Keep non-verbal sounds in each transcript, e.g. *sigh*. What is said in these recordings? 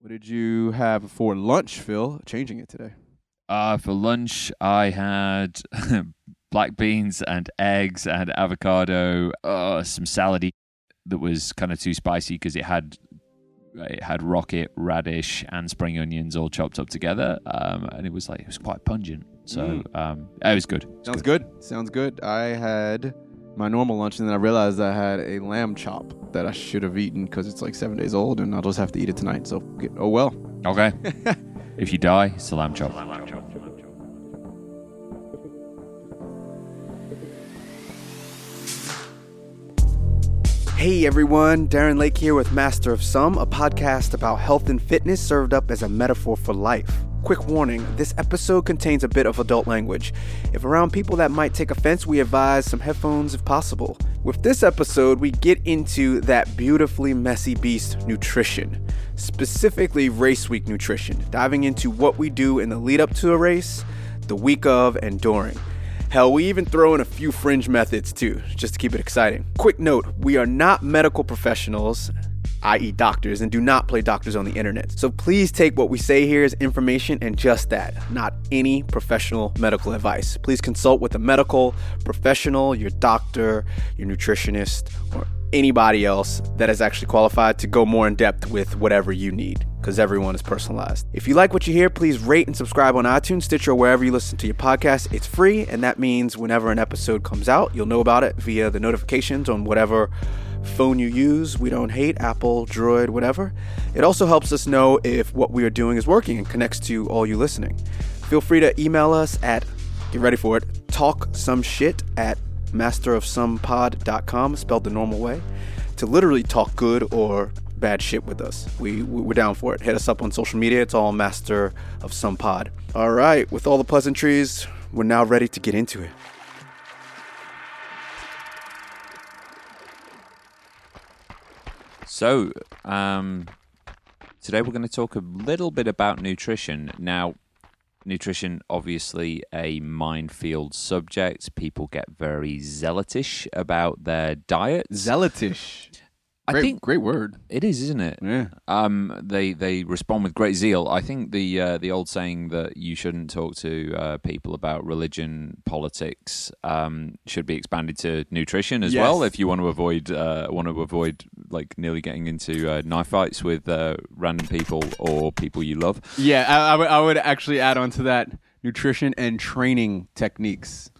What did you have for lunch, Phil? Changing it today. Uh, for lunch, I had *laughs* black beans and eggs and avocado, uh, some salad that was kind of too spicy because it had it had rocket, radish, and spring onions all chopped up together, um, and it was like it was quite pungent. So Mm. um, it was good. It was Sounds good. Sounds good. I had my normal lunch, and then I realized I had a lamb chop that I should have eaten because it's like seven days old, and I'll just have to eat it tonight. So, f- oh well. Okay. *laughs* if you die, it's a lamb chop. Hey everyone, Darren Lake here with Master of Some, a podcast about health and fitness served up as a metaphor for life. Quick warning this episode contains a bit of adult language. If around people that might take offense, we advise some headphones if possible. With this episode, we get into that beautifully messy beast nutrition, specifically race week nutrition, diving into what we do in the lead up to a race, the week of, and during. Hell, we even throw in a few fringe methods too, just to keep it exciting. Quick note we are not medical professionals, i.e., doctors, and do not play doctors on the internet. So please take what we say here as information and just that, not any professional medical advice. Please consult with a medical professional, your doctor, your nutritionist, or anybody else that is actually qualified to go more in depth with whatever you need because everyone is personalized. If you like what you hear, please rate and subscribe on iTunes, Stitcher, wherever you listen to your podcast. It's free, and that means whenever an episode comes out, you'll know about it via the notifications on whatever phone you use. We don't hate Apple, Droid, whatever. It also helps us know if what we are doing is working and connects to all you listening. Feel free to email us at, get ready for it, talk some shit at masterofsomepod.com, spelled the normal way, to literally talk good or bad shit with us. We we're down for it. Hit us up on social media. It's all Master of Some Pod. All right, with all the pleasantries, we're now ready to get into it. So, um, today we're going to talk a little bit about nutrition. Now, nutrition obviously a minefield subject. People get very zealotish about their diets. Zealotish. I Great, think great word. it is, isn't it? Yeah. Um, they they respond with great zeal. I think the uh, the old saying that you shouldn't talk to uh, people about religion, politics, um, should be expanded to nutrition as Yes. well. If you want to avoid uh, want to avoid like nearly getting into uh, knife fights with uh, random people or people you love. Yeah, I, I, would, I would actually add on to that nutrition and training techniques.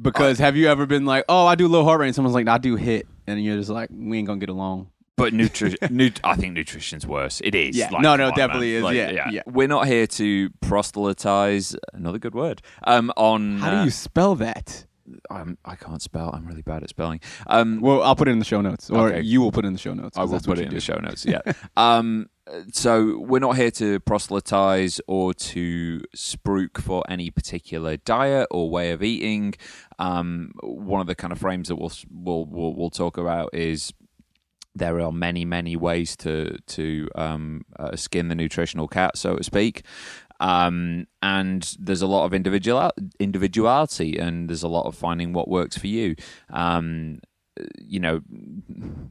Because have you ever been like, oh, I do low heart rate, and someone's like, I do HIIT, and you're just like, we ain't gonna get along. But *laughs* nutrition, nut- I think nutrition's worse. It is. Yeah. Like, No, no, come on, definitely man. is. Like, Yeah, yeah. We're not here to proselytize. Another good word. Um, on How uh, do you spell that? I'm, I can't spell. I'm really bad at spelling. Um, Well, I'll put it in the show notes, or Okay. you will put it in the show notes. I will put it in do. the show notes. Yeah. *laughs* um, so we're not here to proselytize or to spruik for any particular diet or way of eating. Um, one of the kind of frames that we'll we'll we'll, we'll talk about is there are many many ways to to um, uh, skin the nutritional cat, so to speak. Um, and there's a lot of individual individuality, and there's a lot of finding what works for you. Um, you know,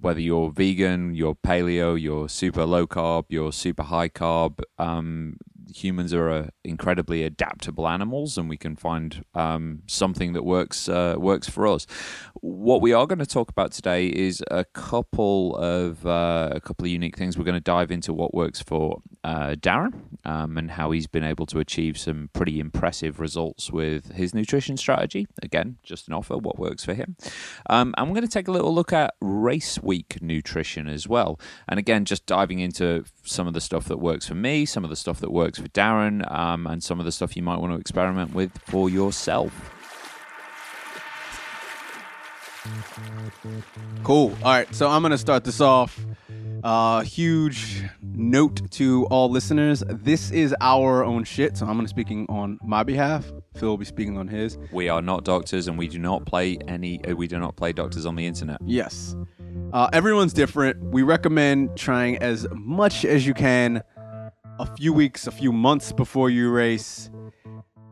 whether you're vegan, you're paleo, you're super low carb, you're super high carb, um, humans are uh, incredibly adaptable animals, and we can find um, something that works uh, works for us. What we are going to talk about today is a couple of uh, a couple of unique things. We're going to dive into what works for uh, Darren um, and how he's been able to achieve some pretty impressive results with his nutrition strategy. Again, just an offer, what works for him. Um, and we're going to take a little look at race week nutrition as well. And again, just diving into some of the stuff that works for me, some of the stuff that works Darren, um, and some of the stuff you might want to experiment with for yourself. Cool. All right, so I'm gonna start this off. Uh, huge note to all listeners: this is our own shit, so I'm gonna be speaking on my behalf. Phil will be speaking on his. We are not doctors, and we do not play any. Uh, we do not play doctors on the internet. Yes. Uh, everyone's different. We recommend trying as much as you can a few weeks, a few months before you race.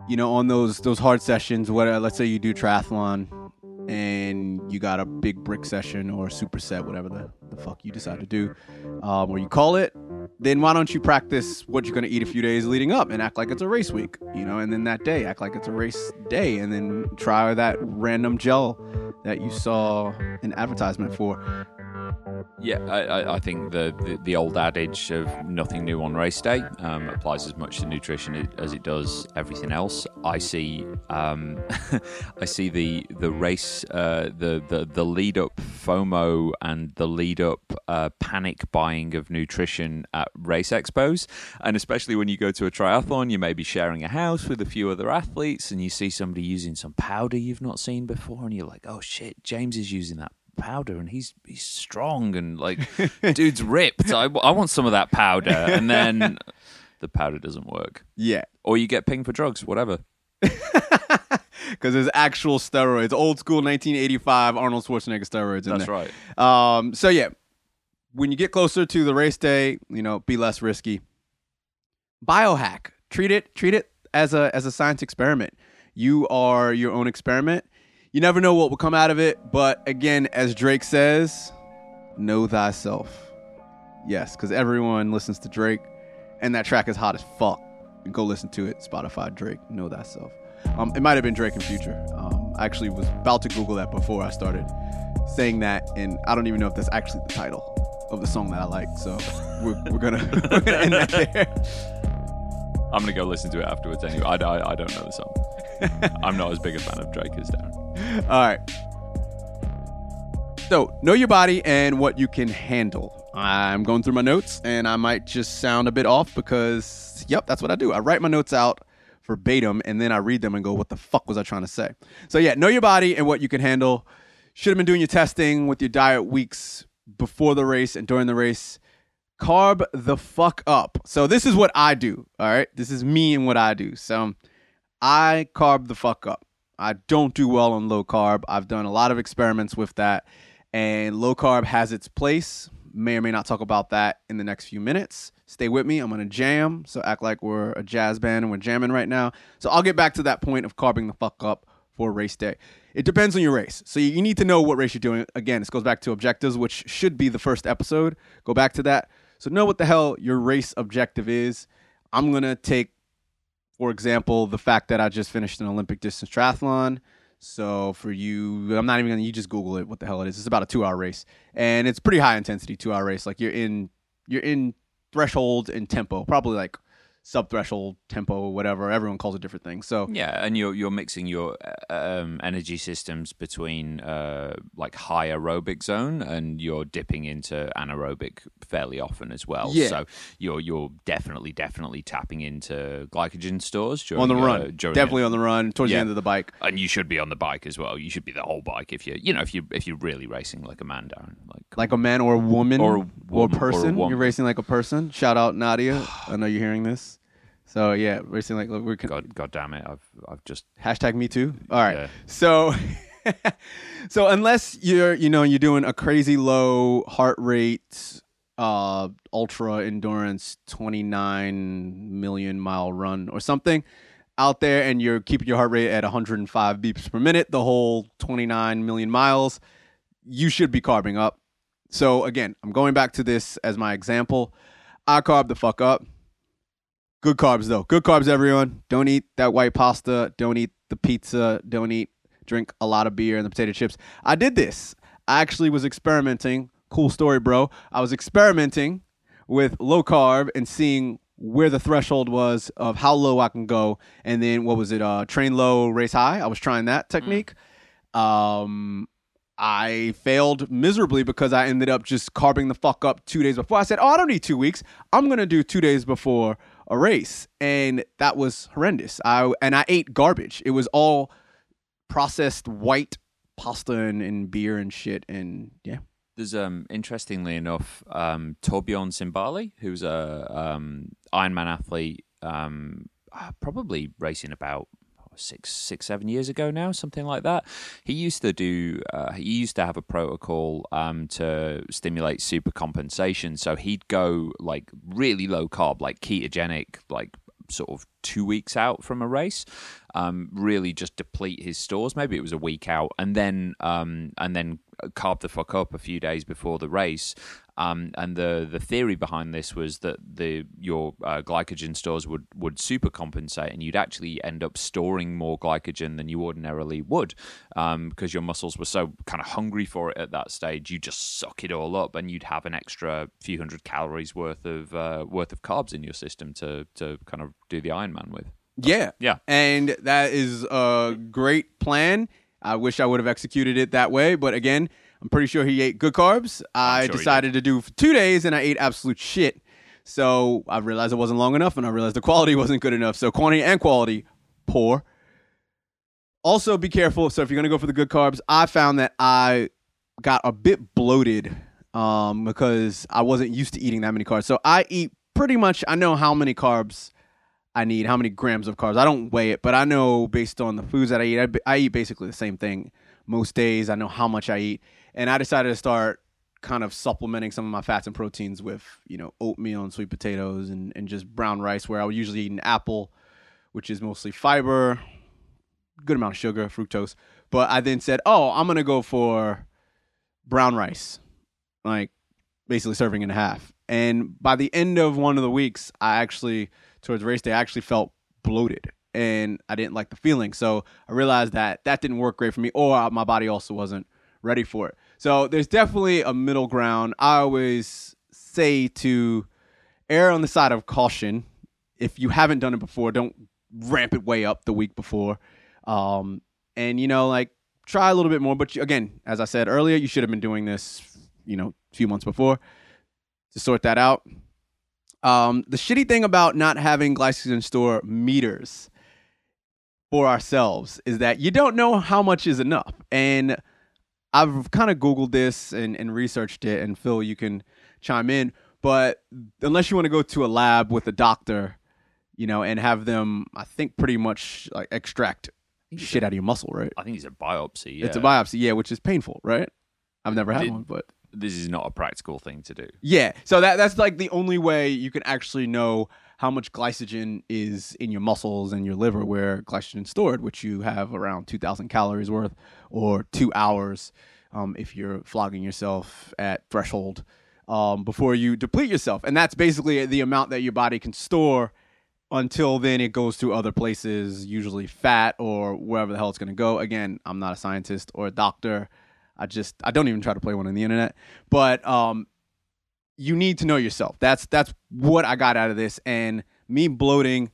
You know, on those those hard sessions. What let's say you do triathlon and you got a big brick session or superset, whatever the, the fuck you decide to do, um, or you call it. then why don't you practice what you're going to eat a few days leading up and act like it's a race week, you know, and then that day act like it's a race day and then try that random gel that you saw an advertisement for. Yeah, I, I think the, the, the old adage of nothing new on race day um, applies as much to nutrition as it does everything else. I see, um, *laughs* I see the the race, uh, the the the lead up FOMO and the lead up uh, panic buying of nutrition at race expos, and especially when you go to a triathlon, you may be sharing a house with a few other athletes, and you see somebody using some powder you've not seen before, and you're like, oh shit, James is using that powder and he's he's strong and like *laughs* dude's ripped. I, I want some of that powder, and then *laughs* the powder doesn't work, Yeah. or you get pinged for drugs, whatever. *laughs* Because there's actual steroids, old school 1985 Arnold Schwarzenegger steroids in That's there. right. Um, so yeah, when you get closer to the race day, you know, be less risky. Biohack. Treat it treat it as a as a science experiment. You are your own experiment. You never know what will come out of it, but again, as Drake says, know thyself. Yes, because everyone listens to Drake, and that track is hot as fuck. Go listen to it. Spotify Drake, know thyself. Um, it might have been Drake in Future. Um, I actually was about to Google that before I started saying that, and I don't even know if that's actually the title of the song that I like. So we're, we're gonna *laughs* we're gonna end that there. I'm gonna go listen to it afterwards anyway. I, I, I don't know the song. *laughs* I'm not as big a fan of Drake as Darren. All right. So, know your body and what you can handle. I'm going through my notes and I might just sound a bit off because, yep, that's what I do. I write my notes out verbatim and then I read them and go, what the fuck was I trying to say? So, yeah, know your body and what you can handle. Should have been doing your testing with your diet weeks before the race and during the race. Carb the fuck up. So, this is what I do. All right. This is me and what I do. So, I carb the fuck up. I don't do well on low carb. I've done a lot of experiments with that, and low carb has its place. May or may not talk about that in the next few minutes. Stay with me. I'm going to jam, so act like we're a jazz band and we're jamming right now. So I'll get back to that point of carving the fuck up for race day. It depends on your race. So you need to know what race you're doing. Again, this goes back to objectives, which should be the first episode. Go back to that. So know what the hell your race objective is. I'm going to take for example, the fact that I just finished an Olympic distance triathlon. So for you, I'm not even gonna. You just Google it. What the hell it is? It's about a two hour race, and it's pretty high intensity two hour race. Like you're in, you're in threshold and tempo, probably like sub threshold tempo, whatever. Everyone calls it different things. So Yeah, and you're you're mixing your uh, um, energy systems between uh, like high aerobic zone, and you're dipping into anaerobic fairly often as well. Yeah. So you're you're definitely definitely tapping into glycogen stores during on the uh, run, during definitely on the run towards Yeah. the end of the bike. and you should be on the bike as well. You should be the whole bike if you you know if you if you're really racing like a man down like Like a man or a woman Or a or a woman- or a person. woman. You're racing like a person. Shout out Nadia. *sighs* I know you're hearing this. So yeah, we're racing like we're God God damn it I've I've just Hashtag me too. All right. Yeah. So, *laughs* so unless you're, you know, you're doing a crazy low heart rate, uh, ultra endurance, 29 million mile run or something out there, and you're keeping your heart rate at 105 beeps per minute, the whole 29 million miles, you should be carbing up. So again, I'm going back to this as my example. I carb the fuck up. Good carbs though. Good carbs, everyone. Don't eat that white pasta. Don't eat the pizza. Don't eat, drink a lot of beer and the potato chips. I did this. I actually was experimenting. Cool story, bro. I was experimenting with low carb and seeing where the threshold was of how low I can go. And then what was it? Uh, train low, race high. I was trying that technique. Um, I failed miserably because I ended up just carbing the fuck up two days before. I said, "Oh, I don't need two weeks. I'm gonna do two days before a race," and that was horrendous. I and I ate garbage. It was all processed white pasta and, and beer and shit. And yeah, There's um interestingly enough, um Torbjorn Sindballe, who's a um Ironman athlete, um uh, probably racing about six six seven years ago now, something like that. He used to do uh, he used to have a protocol um to stimulate super compensation. So he'd go like really low carb, like ketogenic, like sort of two weeks out from a race. Um, really just deplete his stores. Maybe it was a week out, and then um, and then carb the fuck up a few days before the race. Um, and the the theory behind this was that the your uh, glycogen stores would would super compensate, and you'd actually end up storing more glycogen than you ordinarily would, because um, your muscles were so kind of hungry for it at that stage. You just suck it all up, and you'd have an extra few hundred calories worth of uh, worth of carbs in your system to to kind of do the Ironman with. Yeah. Yeah. And that is a great plan. I wish I would have executed it that way, but again, I'm pretty sure he ate good carbs. I sure decided to do for two days, and I ate absolute shit. So I realized it wasn't long enough, and I realized the quality *laughs* wasn't good enough. So quantity and quality, poor. Also, be careful. So if you're gonna go for the good carbs, I found that I got a bit bloated um, because I wasn't used to eating that many carbs. So I eat pretty much. I know how many carbs I need, how many grams of carbs. I don't weigh it, but I know based on the foods that I eat. I, I eat basically the same thing most days. I know how much I eat, and I decided to start kind of supplementing some of my fats and proteins with you know oatmeal and sweet potatoes and, and just brown rice where I would usually eat an apple, which is mostly fiber, good amount of sugar, fructose. But I then said, oh, I'm gonna go for brown rice, like basically serving and a half. And by the end of one of the weeks, I actually towards race day, I actually felt bloated and I didn't like the feeling. So I realized that that didn't work great for me, or my body also wasn't ready for it. So there's definitely a middle ground. I always say to err on the side of caution. If you haven't done it before, don't ramp it way up the week before. Um, and you know, like try a little bit more. But you, again, as I said earlier, you should have been doing this, you know, a few months before to sort that out. Um, the shitty thing about not having glycogen store meters for ourselves is that you don't know how much is enough. And I've kind of Googled this and, and researched it, and Phil, you can chime in. But unless you want to go to a lab with a doctor, you know, and have them, I think, pretty much like extract shit out of your muscle, right? I think it's a biopsy. Yeah. It's a biopsy, yeah, which is painful, right? I've never had Did- one, but This is not a practical thing to do. yeah. So that that's like the only way you can actually know how much glycogen is in your muscles and your liver, where glycogen is stored, which you have around two thousand calories worth, or two hours, um, if you're flogging yourself at threshold, um, before you deplete yourself, and that's basically the amount that your body can store. Until then, it goes to other places, usually fat or wherever the hell it's going to go. Again, I'm not a scientist or a doctor. I just I don't even try to play one on the internet. But um, you need to know yourself. That's that's what I got out of this. And me bloating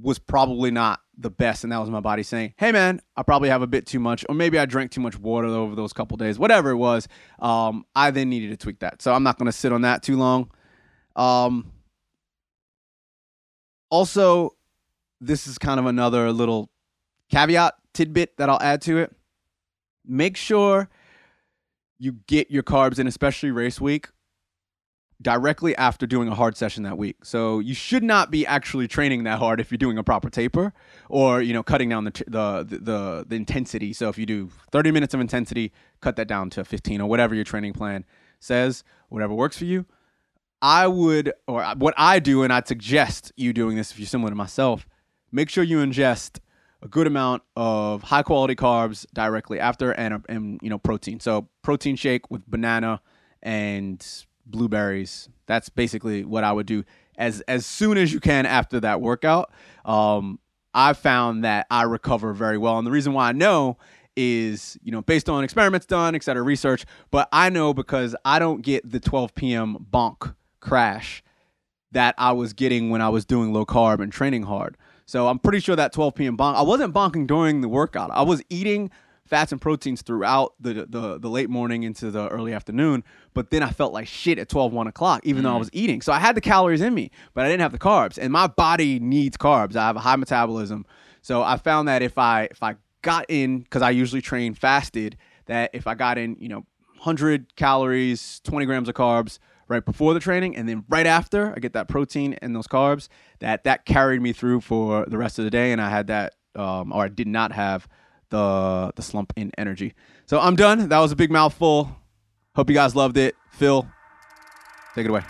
was probably not the best, and that was my body saying, "Hey, man, I probably have a bit too much, or maybe I drank too much water over those couple days, whatever it was." Um, I then needed to tweak that, so I'm not going to sit on that too long. Um, also, this is kind of another little caveat tidbit that I'll add to it. Make sure you get your carbs in, especially race week, directly after doing a hard session that week. So you should not be actually training that hard if you're doing a proper taper or you know cutting down the the the the intensity. So if you do 30 minutes of intensity, cut that down to 15 or whatever your training plan says, whatever works for you. I would or what I do and I'd suggest you doing this if you're similar to myself, make sure you ingest a good amount of high quality carbs directly after and and you know protein. So protein shake with banana and blueberries. That's basically what I would do as as soon as you can after that workout. Um, I found that I recover very well, and the reason why I know is you know based on experiments done, et cetera, research. But I know because I don't get the 12 p.m. bonk crash that I was getting when I was doing low carb and training hard. So I'm pretty sure that 12 p.m. bonk. I wasn't bonking during the workout. I was eating fats and proteins throughout the, the the late morning into the early afternoon. But then I felt like shit at 12, 1 o'clock, even though I mm. was eating. So I had the calories in me, but I didn't have the carbs. And my body needs carbs. I have a high metabolism. So I found that if I if I got in, because I usually train fasted, that if I got in, you know, 100 calories, 20 grams of carbs right before the training, and then right after I get that protein and those carbs, that that carried me through for the rest of the day, and I had that, um, or I did not have the the slump in energy. So I'm done. That was a big mouthful. Hope you guys loved it. Phil, take it away.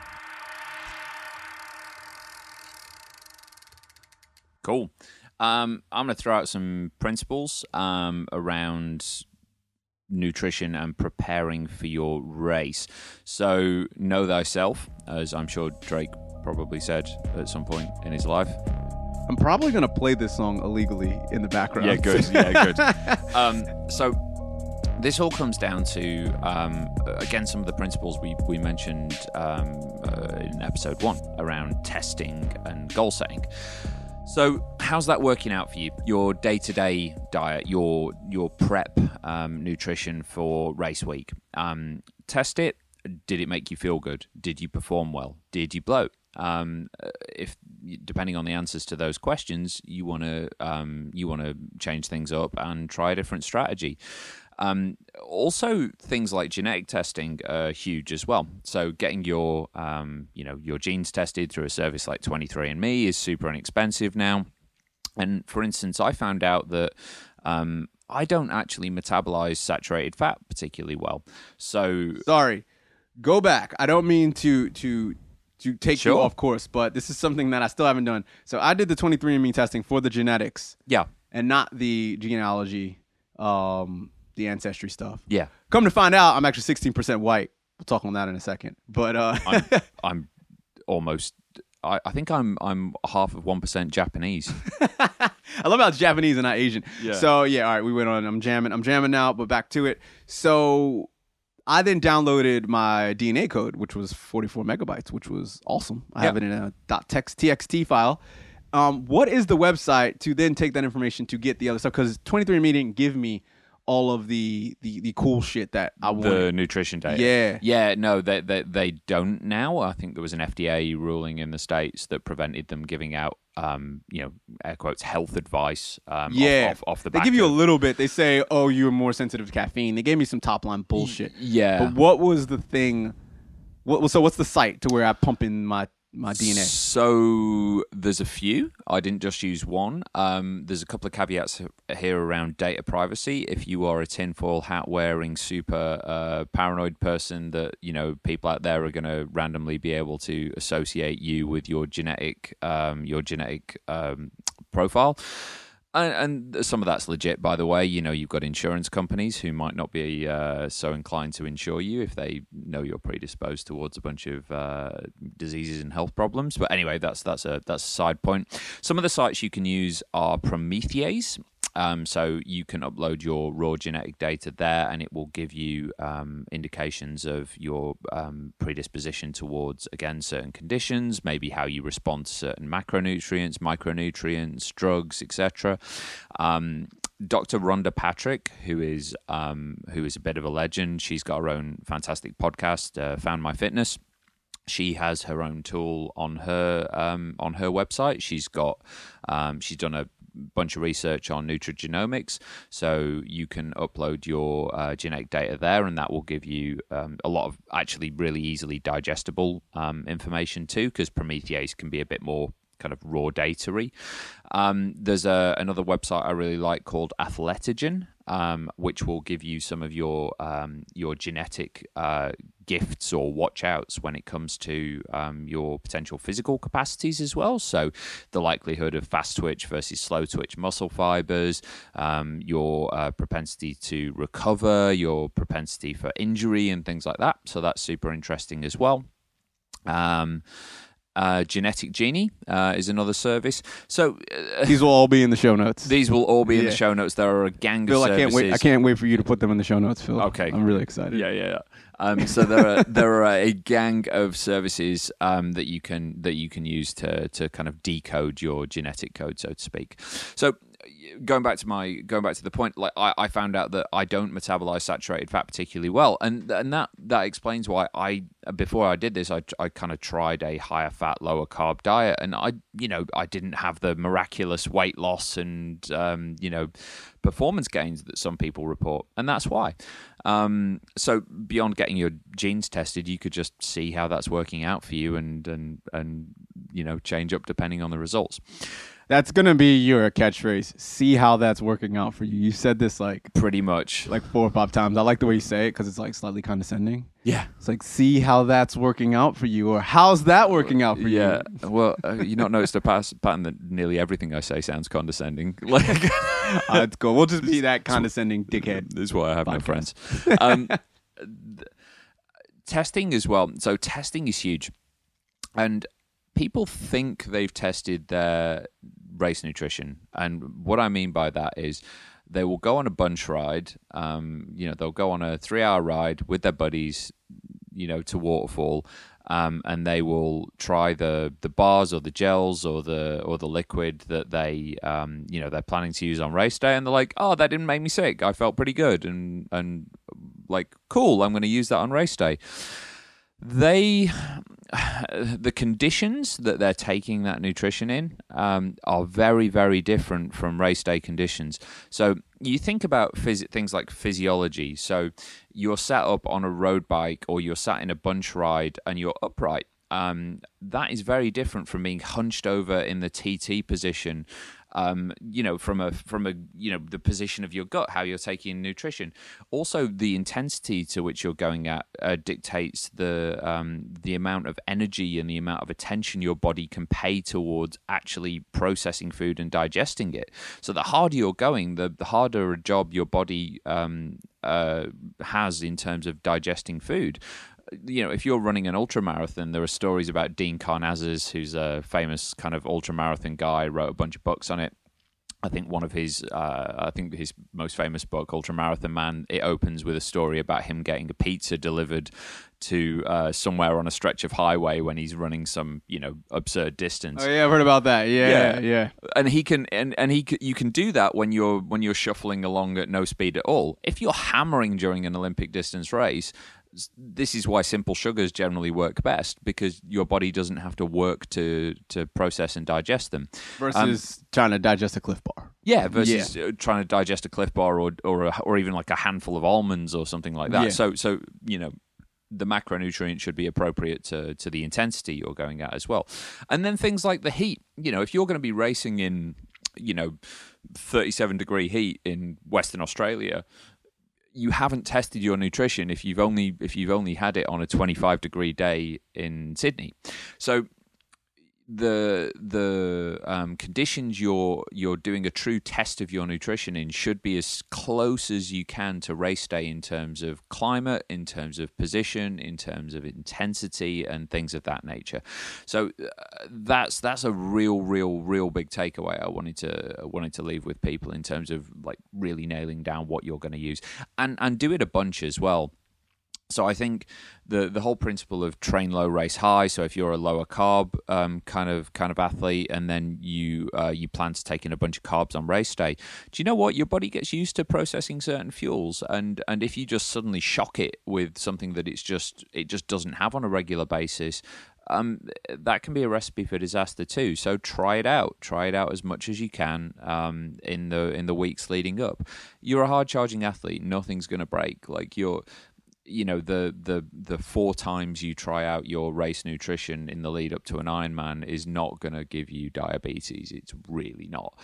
Cool. Um, I'm going to throw out some principles um, around nutrition and preparing for your race. So, know thyself, as I'm sure Drake probably said at some point in his life. I'm probably gonna play this song illegally in the background. Yeah, good. *laughs* Yeah, good. um, so this all comes down to um, again some of the principles we we mentioned um, uh, in episode one around testing and goal setting. So, how's that working out for you? Your day-to-day diet, your your prep um, nutrition for race week. Um, test it. Did it make you feel good? Did you perform well? Did you bloat? Um, if depending on the answers to those questions, you want to um, you want to change things up and try a different strategy. Um, also, things like genetic testing are huge as well. So, getting your um, you know your genes tested through a service like 23andMe is super inexpensive now. And for instance, I found out that um, I don't actually metabolize saturated fat particularly well. So, sorry, go back. I don't mean to to to take Sure. you off course, but this is something that I still haven't done. So I did the 23andMe testing for the genetics yeah, and not the genealogy, um, the ancestry stuff. yeah, Come to find out, I'm actually 16% white. We'll talk on that in a second. But uh, I'm, *laughs* I'm almost. I, I think I'm I'm half of one percent Japanese. *laughs* I love how it's Japanese and not Asian. Yeah. So yeah, all right, we went on. I'm jamming. I'm jamming now, but back to it. So I then downloaded my DNA code, which was 44 megabytes, which was awesome. I have it in a .text txt file. Um, what is the website to then take that information to get the other stuff? Because 23andMe didn't give me all of the the, the cool shit that I the nutrition data. Yeah. yeah. No, they, they they don't now. I think there was an FDA ruling in the states that prevented them giving out, um, you know, air quotes, health advice. Um, Yeah, off, off, the they give you a little bit. They say, "Oh, you're more sensitive to caffeine." They gave me some top line bullshit. yeah. But what was the thing? What, so what's the site to where I pump in my my DNA? So there's a few. I didn't just use one. Um, there's a couple of caveats here around data privacy. If you are a tinfoil hat wearing super uh, paranoid person, that you know people out there are going to randomly be able to associate you with your genetic um, your genetic um, profile. And, and some of that's legit, by the way. You know, you've got insurance companies who might not be uh, so inclined to insure you if they know you're predisposed towards a bunch of uh, diseases and health problems. But anyway, that's that's a that's a side point. Some of the sites you can use are Promethease. Um, so you can upload your raw genetic data there, and it will give you um, indications of your um, predisposition towards again certain conditions, maybe how you respond to certain macronutrients, micronutrients, drugs, etc. Um, Dr. Rhonda Patrick, who is um, who is a bit of a legend, she's got her own fantastic podcast, uh, Found My Fitness she has her own tool on her um, on her website. She's got um, she's done a bunch of research on nutrigenomics, so you can upload your uh, genetic data there, and that will give you um, a lot of actually really easily digestible um, information too. Because Promethease can be a bit more kind of raw datary. Um, there's a, another website I really like called Athletigen, um, which will give you some of your um, your genetic uh, gifts or watchouts when it comes to um, your potential physical capacities as well. So the likelihood of fast twitch versus slow twitch muscle fibers, um, your uh, propensity to recover, your propensity for injury, and things like that. So that's super interesting as well. Um, uh, Genetic Genie uh, is another service. So uh, These will all be in the show notes. these will all be in Yeah. the show notes. There are a gang Phil, of I can't wait. I can't wait for you to put them in the show notes, Phil. Okay. I'm really excited. Yeah, yeah. yeah. Um, so there are *laughs* there are a gang of services um, that you can that you can use to to kind of decode your genetic code, so to speak. So going back to my going back to the point, like I, I found out that I don't metabolize saturated fat particularly well, and and that that explains why I before I did this, I I kind of tried a higher fat, lower carb diet, and I you know I didn't have the miraculous weight loss and um, you know performance gains that some people report, and that's why. Um, so beyond getting your genes tested, you could just see how that's working out for you, and and and you know change up depending on the results. That's gonna be your catchphrase. See how that's working out for you. You said this like Pretty much. like four or five times. I like the way you say it because it's like slightly condescending. Yeah. It's like see how that's working out for you, or how's that working out for Yeah. you? Yeah. Well, uh, you not noticed a pas- pattern that nearly everything I say sounds condescending. *laughs* Like *laughs* Uh, it's cool. We'll just be that condescending dickhead. This is why I have no friends. Um, *laughs* th- testing as well. So testing is huge, and people think they've tested their race nutrition. And what I mean by that is they will go on a bunch ride. Um, you know, they'll go on a three-hour ride with their buddies. You know, to waterfall. Um, and they will try the, the bars or the gels or the or the liquid that they um, you know they're planning to use on race day, and they're like, oh, that didn't make me sick. I felt pretty good, and and like cool. I'm going to use that on race day. They *sighs* the conditions that they're taking that nutrition in um, are very very different from race day conditions. So you think about phys- things like physiology. So you're set up on a road bike or you're sat in a bunch ride and you're upright. Um, that is very different from being hunched over in the TT position. Um, you know, from a from a you know the position of your gut, how you're taking nutrition. Also, the intensity to which you're going at uh, dictates the um, the amount of energy and the amount of attention your body can pay towards actually processing food and digesting it. So, the harder you're going, the, the harder a job your body um, uh, has in terms of digesting food you know, if you're running an ultra marathon, there are stories about Dean Karnazes, who's a famous kind of ultra marathon guy, wrote a bunch of books on it. I think one of his, uh, I think his most famous book, Ultra Marathon Man, it opens with a story about him getting a pizza delivered to uh, somewhere on a stretch of highway when he's running some, you know, absurd distance. Oh yeah, I've heard about that. Yeah, Yeah. yeah. and he can and, and he c- you can do that when you're when you're shuffling along at no speed at all if you're hammering during an olympic distance race this is why simple sugars generally work best because your body doesn't have to work to to process and digest them. Versus trying to digest a Clif Bar. yeah versus uh trying to digest a clif bar or or a, or even like a handful of almonds or something like that. Yeah. so so you know the macronutrient should be appropriate to to the intensity you're going at as well. And then things like the heat. You know if you're going to be racing in you know 37 degree heat in western australia you haven't tested your nutrition if you've only if you've only had it on a 25 degree day in sydney. So the the um, conditions you're you're doing a true test of your nutrition in should be as close as you can to race day in terms of climate, in terms of position, in terms of intensity, and things of that nature. So uh, that's that's a real, real, real big takeaway I wanted to I wanted to leave with people in terms of like really nailing down what you're going to use and and do it a bunch as well. So I think the the whole principle of train low, race high. So if you're a lower carb um, kind of kind of athlete, and then you uh, you plan to take in a bunch of carbs on race day, do you know what your body gets used to processing certain fuels, and and if you just suddenly shock it with something that it's just it just doesn't have on a regular basis. Um, that can be a recipe for disaster too. So try it out. Try it out as much as you can um, in the in the weeks leading up. You're a hard charging athlete. Nothing's going to break. Like you're you know the the the four times you try out your race nutrition in the lead up to an Ironman is not going to give you diabetes. It's really not.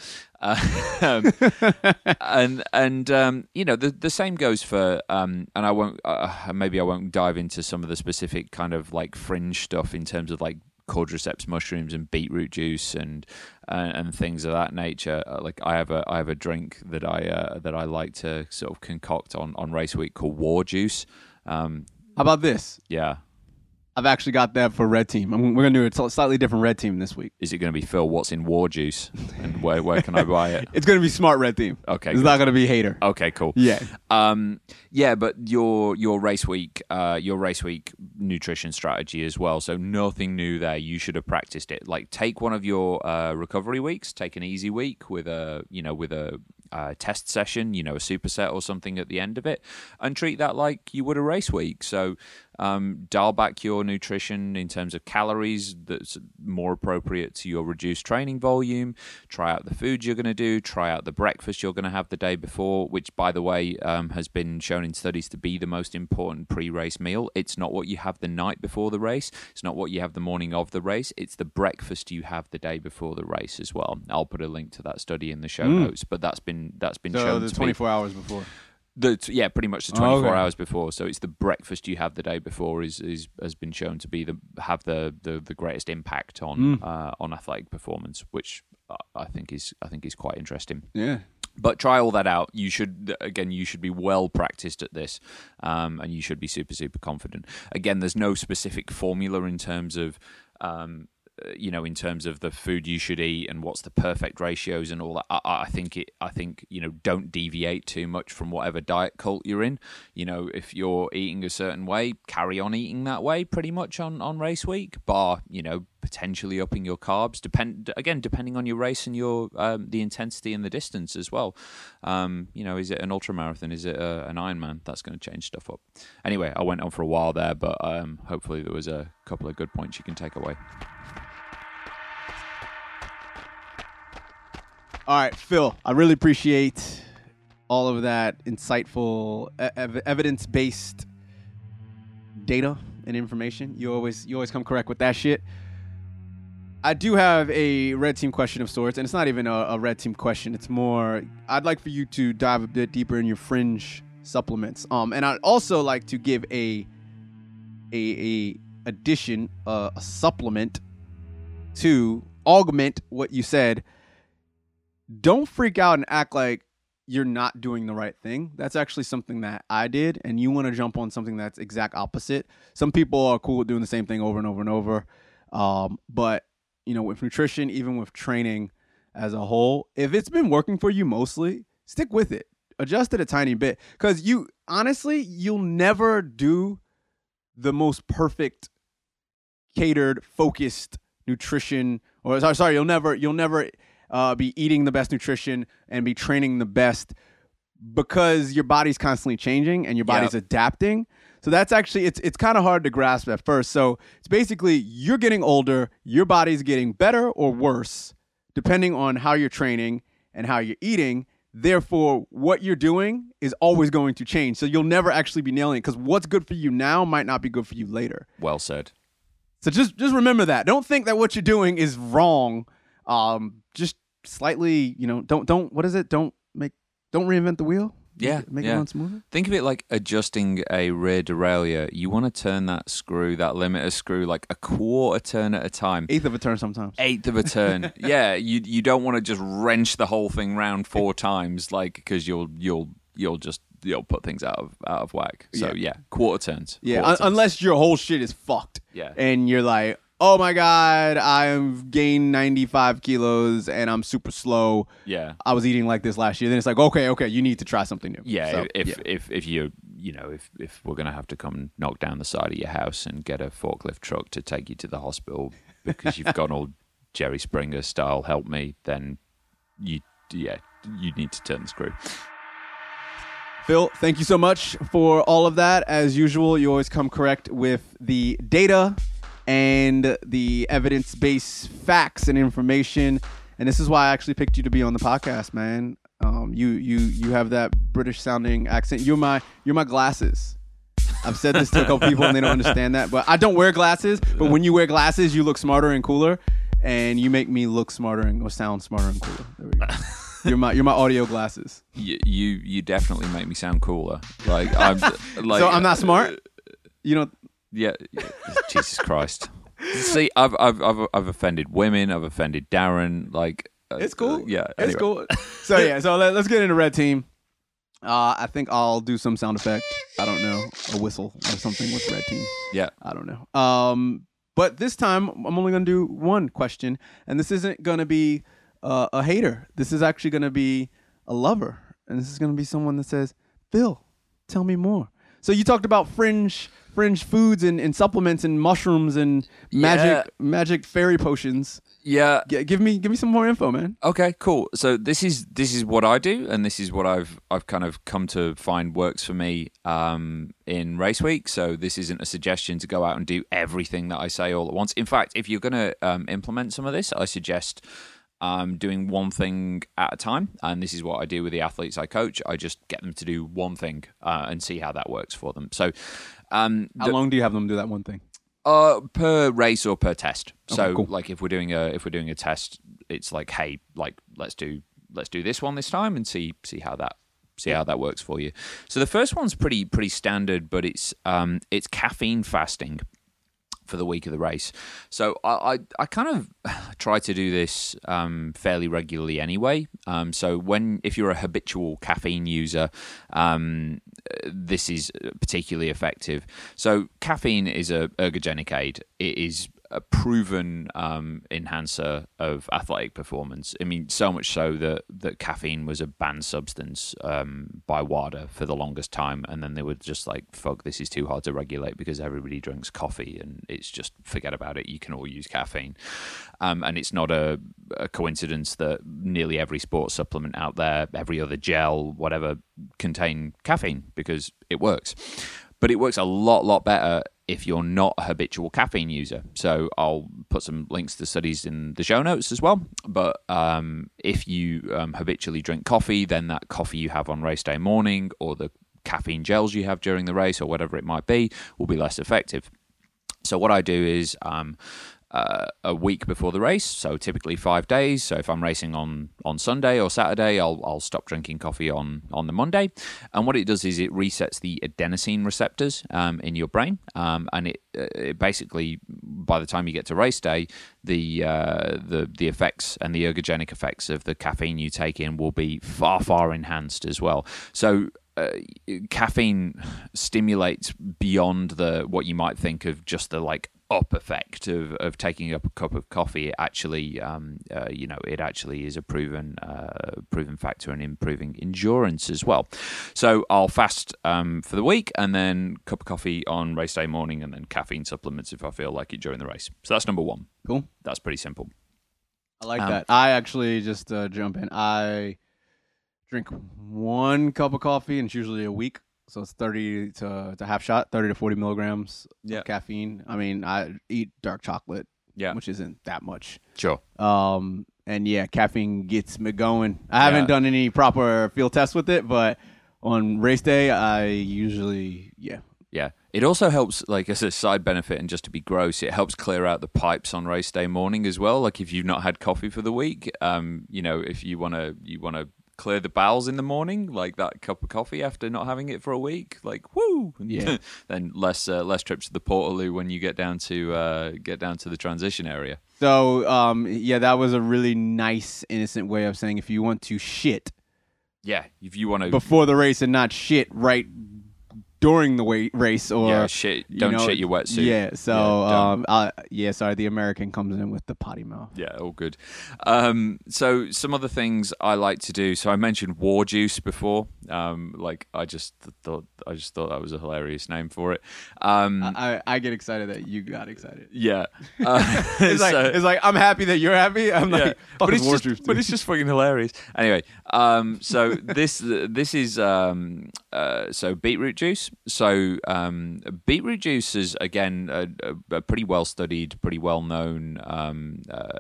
Um, *laughs* and and um, you know the the same goes for um, and I won't uh, maybe I won't dive into some of the specific kind of like fringe stuff in terms of like cordyceps mushrooms and beetroot juice and uh, and things of that nature. Uh, like I have a I have a drink that I uh, that I like to sort of concoct on on race week called War Juice. Um, How about this? yeah, I've actually got that for red team. I'm, we're gonna do a slightly different red team this week. is it going to be Phil? What's in War Juice, and where where can I buy it? *laughs* It's gonna be smart red team. Okay, it's good. not gonna be hater. Okay, cool. Yeah, Um, yeah, but your your race week, uh, your race week nutrition strategy as well. So nothing new there. You should have practiced it. Like take one of your uh, recovery weeks, take an easy week with a you know with a uh, test session, you know a superset or something at the end of it, and treat that like you would a race week. So Um, dial back your nutrition in terms of calories that's more appropriate to your reduced training volume. Try out the foods you're going to do. Try out the breakfast you're going to have the day before, which, by the way, um, has been shown in studies to be the most important pre race meal. It's not what you have the night before the race, it's not what you have the morning of the race, it's the breakfast you have the day before the race as well. I'll put a link to that study in the show Mm. notes, but that's been that's been So shown the to be 24 hours before. The yeah, pretty much the Oh, twenty four okay. hours before. So it's the breakfast you have the day before is, is has been shown to be the have the the, the greatest impact on Mm. uh, on athletic performance, which uh, I think is I think is quite interesting. Yeah. But try all that out. You should again, you should be well practiced at this, um, and you should be super super confident. Again, there's no specific formula in terms of. Um, you know, in terms of the food you should eat and what's the perfect ratios and all that, I, I think it. I think you know, don't deviate too much from whatever diet cult you're in. You know, if you're eating a certain way, carry on eating that way, pretty much on on race week. Bar, you know, potentially upping your carbs. Depend again, depending on your race and your um, the intensity and the distance as well. Um, you know, is it an ultra marathon? Is it a, an Ironman? That's going to change stuff up. Anyway, I went on for a while there, but um, hopefully there was a couple of good points you can take away. All right, Phil, I really appreciate all of that insightful, ev- evidence-based data and information. You always you always come correct with that shit. I do have a red team question of sorts, and it's not even a, a red team question. It's more I'd like for you to dive a bit deeper in your fringe supplements. Um, and I'd also like to give a a, a addition, uh, a supplement to augment what you said don't freak out and act like you're not doing the right thing. That's actually something that I did, and you want to jump on something that's exact opposite. Some people are cool with doing the same thing over and over and over, um, but you know, with nutrition, even with training as a whole, if it's been working for you mostly, stick with it. Adjust it a tiny bit, because you honestly, you'll never do the most perfect, catered, focused nutrition. Or sorry, sorry, you'll never, you'll never uh, be eating the best nutrition and be training the best because your body's constantly changing and your body's Yep. adapting. So that's actually it's it's kind of hard to grasp at first. So it's basically you're getting older, your body's getting better or worse depending on how you're training and how you're eating. Therefore, what you're doing is always going to change. So you'll never actually be nailing it because what's good for you now might not be good for you later. Well said. So just just remember that. Don't think that what you're doing is wrong. Um, just slightly, you know, don't don't what is it? Don't make don't reinvent the wheel. Yeah, make yeah. it run smoother. Think of it like adjusting a rear derailleur. You want to turn that screw, that limiter screw, like a quarter turn at a time. Eighth of a turn sometimes. eighth of a turn. *laughs* yeah, you you don't want to just wrench the whole thing round four times, like because you'll you'll you'll just you'll put things out of out of whack. So Yeah. yeah, quarter turns. Yeah, quarter un- turns. unless your whole shit is fucked. Yeah. and you're like, oh my god, I've gained 95 kilos and I'm super slow. yeah. I was eating like this last year. Then it's like, okay, okay, you need to try something new. Yeah, So, if yeah. if if you you know if if we're gonna have to come knock down the side of your house and get a forklift truck to take you to the hospital because you've gone all *laughs* Jerry Springer style, help me, then you yeah you need to turn the screw. Phil, thank you so much for all of that. As usual, you always come correct with the data and the evidence based facts and information. And this is why I actually picked you to be on the podcast, man. Um, you you you have that British sounding accent. You're my you're my glasses. I've said this to a couple people and they don't understand that, but I don't wear glasses. But when you wear glasses, you look smarter and cooler, and you make me look smarter and or sound smarter and cooler. There we go. *laughs* You're my you're my audio glasses. You you, you definitely make me sound cooler. Like I'm *laughs* like so I'm not smart. You know, Yeah, yeah. Jesus Christ. *laughs* See, I've, I've I've I've offended women. I've offended Darren. Like uh, It's cool. uh, yeah, it's cool. So yeah, so let, us get into red team. Uh, I think I'll do some sound effect. I don't know, a whistle or something with red team. Yeah, I don't know. Um, but this time I'm only gonna do one question, and this isn't gonna be uh, a hater. This is actually gonna be a lover, and this is gonna be someone that says, "Phil, tell me more." So you talked about fringe, fringe foods and, and supplements and mushrooms and magic, Yeah. magic fairy potions. Yeah. G- give me give me some more info, man. Okay, cool. So this is this is what I do, and this is what I've I've kind of come to find works for me um, in race week. So this isn't a suggestion to go out and do everything that I say all at once. In fact, if you're going to um, implement some of this, I suggest um, doing one thing at a time. And this is what I do with the athletes I coach. I just get them to do one thing uh, and see how that works for them. So. Um, How the- long do you have them do that one thing? uh, per race or per test. So, cool. like, if we're doing a if we're doing a test, it's like, hey, like, let's do let's do this one this time and see see how that see how that works for you. So the first one's pretty pretty standard, but it's um it's caffeine fasting for the week of the race. So I I, I kind of *sighs* try to do this um, fairly regularly anyway. Um, so when if you're a habitual caffeine user, um, this is particularly effective. So caffeine is a ergogenic aid. It is a proven um, enhancer of athletic performance. I mean, so much so that that caffeine was a banned substance um, by WADA for the longest time, and then they were just like, "Fuck, this is too hard to regulate because everybody drinks coffee, and it's just forget about it. You can all use caffeine." Um, and it's not a, a coincidence that nearly every sports supplement out there, every other gel, whatever, contain caffeine because it works. But it works a lot, lot better if you're not a habitual caffeine user. So I'll put some links to studies in the show notes as well. But um, if you um, habitually drink coffee, then that coffee you have on race day morning or the caffeine gels you have during the race or whatever it might be will be less effective. So what I do is um, uh, a week before the race, so typically five days. So if I'm racing on on Sunday or Saturday, I'll I'll stop drinking coffee on on the Monday. And what it does is it resets the adenosine receptors um, in your brain, um, and it, uh, it basically by the time you get to race day, the uh, the the effects and the ergogenic effects of the caffeine you take in will be far far enhanced as well. So uh, caffeine stimulates beyond the what you might think of just the like up effect of, of taking up a cup of coffee. It actually, um, uh, you know, it actually is a proven uh, proven factor in improving endurance as well. So I'll fast um, for the week and then cup of coffee on race day morning, and then caffeine supplements if I feel like it during the race. So that's number one. Cool. That's pretty simple. I like Um, that. I actually just uh, jump in. I drink one cup of coffee, and it's usually a week. So it's thirty to, to half shot, thirty to forty milligrams Yeah. of caffeine. I mean, I eat dark chocolate, Yeah, which isn't that much. sure. Um, and yeah, caffeine gets me going. I haven't Yeah. done any proper field tests with it, but on race day, I usually yeah. Yeah. It also helps, like as a side benefit, and just to be gross, it helps clear out the pipes on race day morning as well. Like if you've not had coffee for the week, um, you know, if you wanna you wanna clear the bowels in the morning, like that cup of coffee after not having it for a week, like woo, Yeah. *laughs* then less uh, less trips to the portaloo when you get down to uh, get down to the transition area. So um, yeah, that was a really nice, innocent way of saying if you want to shit Yeah, if you want to, before the race and not shit right during the wa- race or yeah, shit, don't know, shit your wetsuit. Yeah, so Yeah, um, uh, yeah, sorry, the American comes in with the potty mouth. Yeah, all good. Um, so some other things I like to do. So I mentioned war juice before. Um, like I just thought, I just thought that was a hilarious name for it. Um, I, I get excited that you got excited. yeah, *laughs* uh, It's like so- it's like I'm happy that you're happy. I'm yeah, like, but it's just, but it's just fucking hilarious. Anyway, um, so this this is um, uh, so beetroot juice. So um, beetroot juice is again a, a, pretty well studied, pretty well known. Um, uh,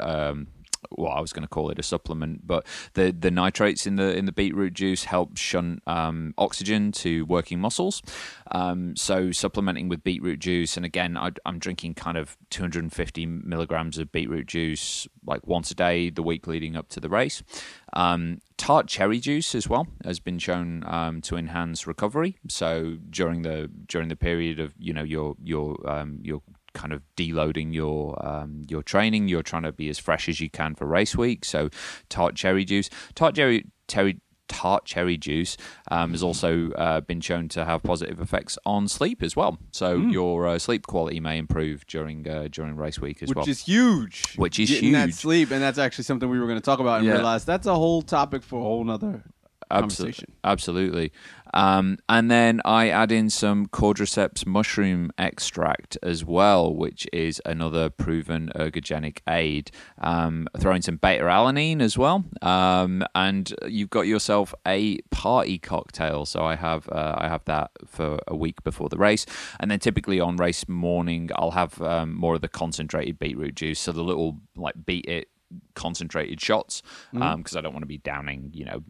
um, well, I was going to call it a supplement, but the the nitrates in the in the beetroot juice help shunt um, oxygen to working muscles. Um, so supplementing with beetroot juice, and again, I, I'm drinking kind of 250 milligrams of beetroot juice like once a day the week leading up to the race. Um, tart cherry juice as well has been shown um, to enhance recovery. So during the during the period of you know your your um, your kind of deloading your um, your training. You're trying to be as fresh as you can for race week. So tart cherry juice, tart cherry cherry. Tart cherry juice um, has also uh, been shown to have positive effects on sleep as well. So your uh, sleep quality may improve during uh, during race week as which well. Which is huge. Which is Getting that huge. sleep, and that's actually something we were going to talk about and Yeah. realize that's a whole topic for a whole nother Absol- conversation. Absolutely. Um, and then I add in some Cordyceps mushroom extract as well, which is another proven ergogenic aid. Um, throw in some beta alanine as well, um, and you've got yourself a party cocktail. So I have uh, I have that for a week before the race, and then typically on race morning I'll have um, more of the concentrated beetroot juice. So the little like Beet It concentrated shots because Mm-hmm. um, I don't want to be downing, you know,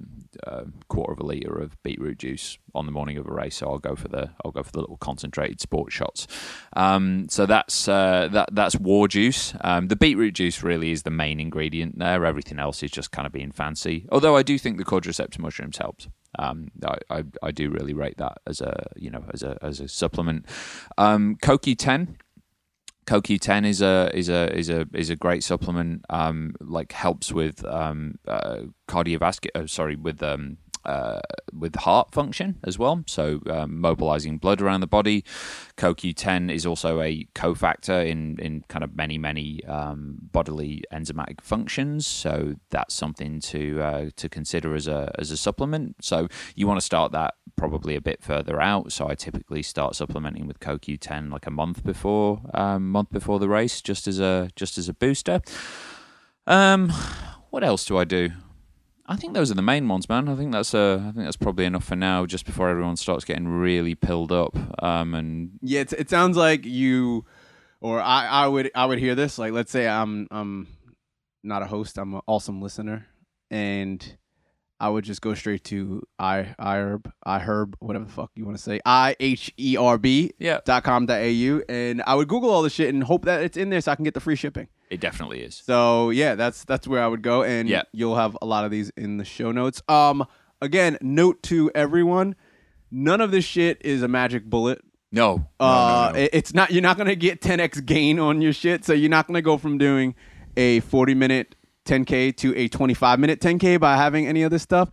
a quarter of a liter of beetroot juice on the morning of a race. So I'll go for the I'll go for the little concentrated sport shots. Um, so that's uh, that that's war juice. Um, the beetroot juice really is the main ingredient there. Everything else is just kind of being fancy. Although I do think the Cordyceps mushrooms helped. Um, I, I, I do really rate that as a you know as a as a supplement. Um, CoQ10 CoQ10 is a is a is a is a great supplement. Um, like helps with um, uh, cardiovascular. Uh, sorry, with um, uh, with heart function as well. So um, mobilizing blood around the body. CoQ10 is also a cofactor in in kind of many many um, bodily enzymatic functions. So that's something to uh, to consider as a as a supplement. So you want to start that probably a bit further out. So I typically start supplementing with CoQ10 like a month before um, month before the race, just as a just as a booster. Um, what else do I do? I think those are the main ones, man. I think that's uh, I think that's probably enough for now, just before everyone starts getting really pilled up. Um, and Yeah, it's, it sounds like you, or I, I would, I would hear this. Like, let's say I'm, I'm not a host. I'm an awesome listener, and I would just go straight to i iherb iherb whatever the fuck you want to say i h e r b yeah, dot com dot au, and I would Google all the shit and hope that it's in there so I can get the free shipping. It definitely is. So yeah, that's that's where I would go, and Yeah. you'll have a lot of these in the show notes. Um, again, note to everyone: none of this shit is a magic bullet. No, no, Uh, no, no. it- it's not. You're not gonna get 10x gain on your shit. So you're not gonna go from doing a 40 minute 10k to a 25 minute 10k by having any of this stuff.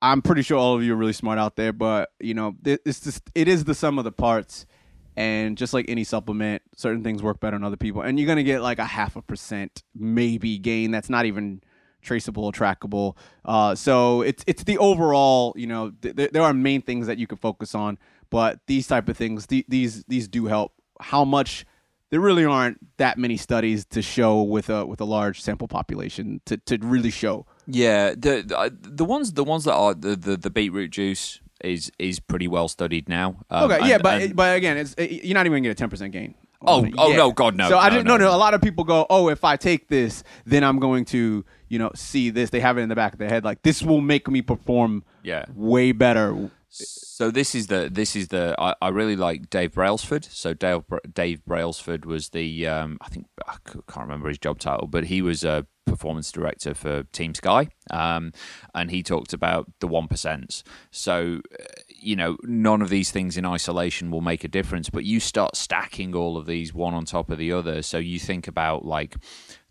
I'm pretty sure all of you are really smart out there, but you know, it- it's just it is the sum of the parts. And just like any supplement, certain things work better on other people, and you're gonna get like a half a percent maybe gain. That's not even traceable or trackable. Uh, so it's it's the overall. You know, th- th- there are main things that you can focus on, but these type of things, th- these these do help. How much? There really aren't that many studies to show with a with a large sample population to, to really show. Yeah, the, the the ones the ones that are the, the, the beetroot juice is is pretty well studied now. Um, Okay, yeah, and- but and- but again, it's you're not even gonna get a ten percent gain. Oh, oh, no, God, no. So I didn't. No, no. no. A lot of people go, oh, if I take this, then I'm going to, you know, see this. They have it in the back of their head, like this will make me perform yeah. way better. So this is the this is the I, I really like Dave Brailsford. So Dave Dave Brailsford was the um, I think I can't remember his job title, but he was a performance director for Team Sky, um, and he talked about the one percents. So uh, you know none of these things in isolation will make a difference, but you start stacking all of these one on top of the other. So you think about like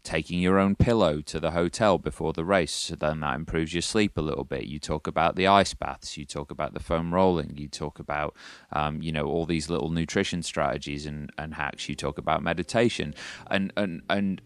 taking your own pillow to the hotel before the race, so then that improves your sleep a little bit. You talk about the ice baths, you talk about the foam rolling, you talk about um, you know all these little nutrition strategies and, and hacks. You talk about meditation, and and and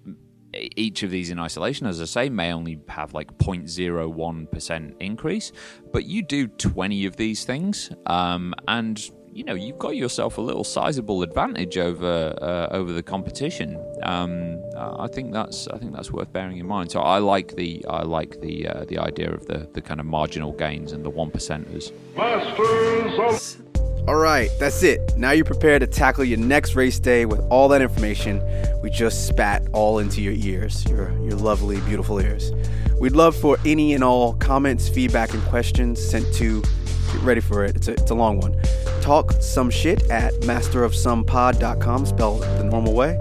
each of these in isolation, as I say, may only have like 0.01% increase, but you do 20 of these things, um, and you know you've got yourself a little sizable advantage over uh, over the competition. Um, uh, I think that's I think that's worth bearing in mind. So I like the I like the uh, the idea of the the kind of marginal gains and the one percenters. Masters of All right, that's it. Now you're prepared to tackle your next race day with all that information we just spat all into your ears, your your lovely, beautiful ears. We'd love for any and all comments, feedback, and questions sent to. Get ready for it. It's a, it's a long one. Talk some shit at masterofsomepod.com, spelled the normal way,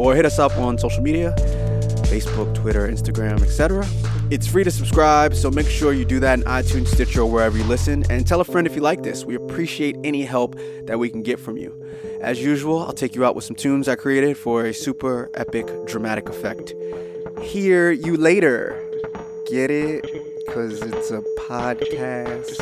or hit us up on social media Facebook, Twitter, Instagram, etc. It's free to subscribe, so make sure you do that in iTunes, Stitcher, or wherever you listen. And tell a friend if you like this. We appreciate any help that we can get from you. As usual, I'll take you out with some tunes I created for a super epic dramatic effect. Hear you later. Get it? Because it's a podcast.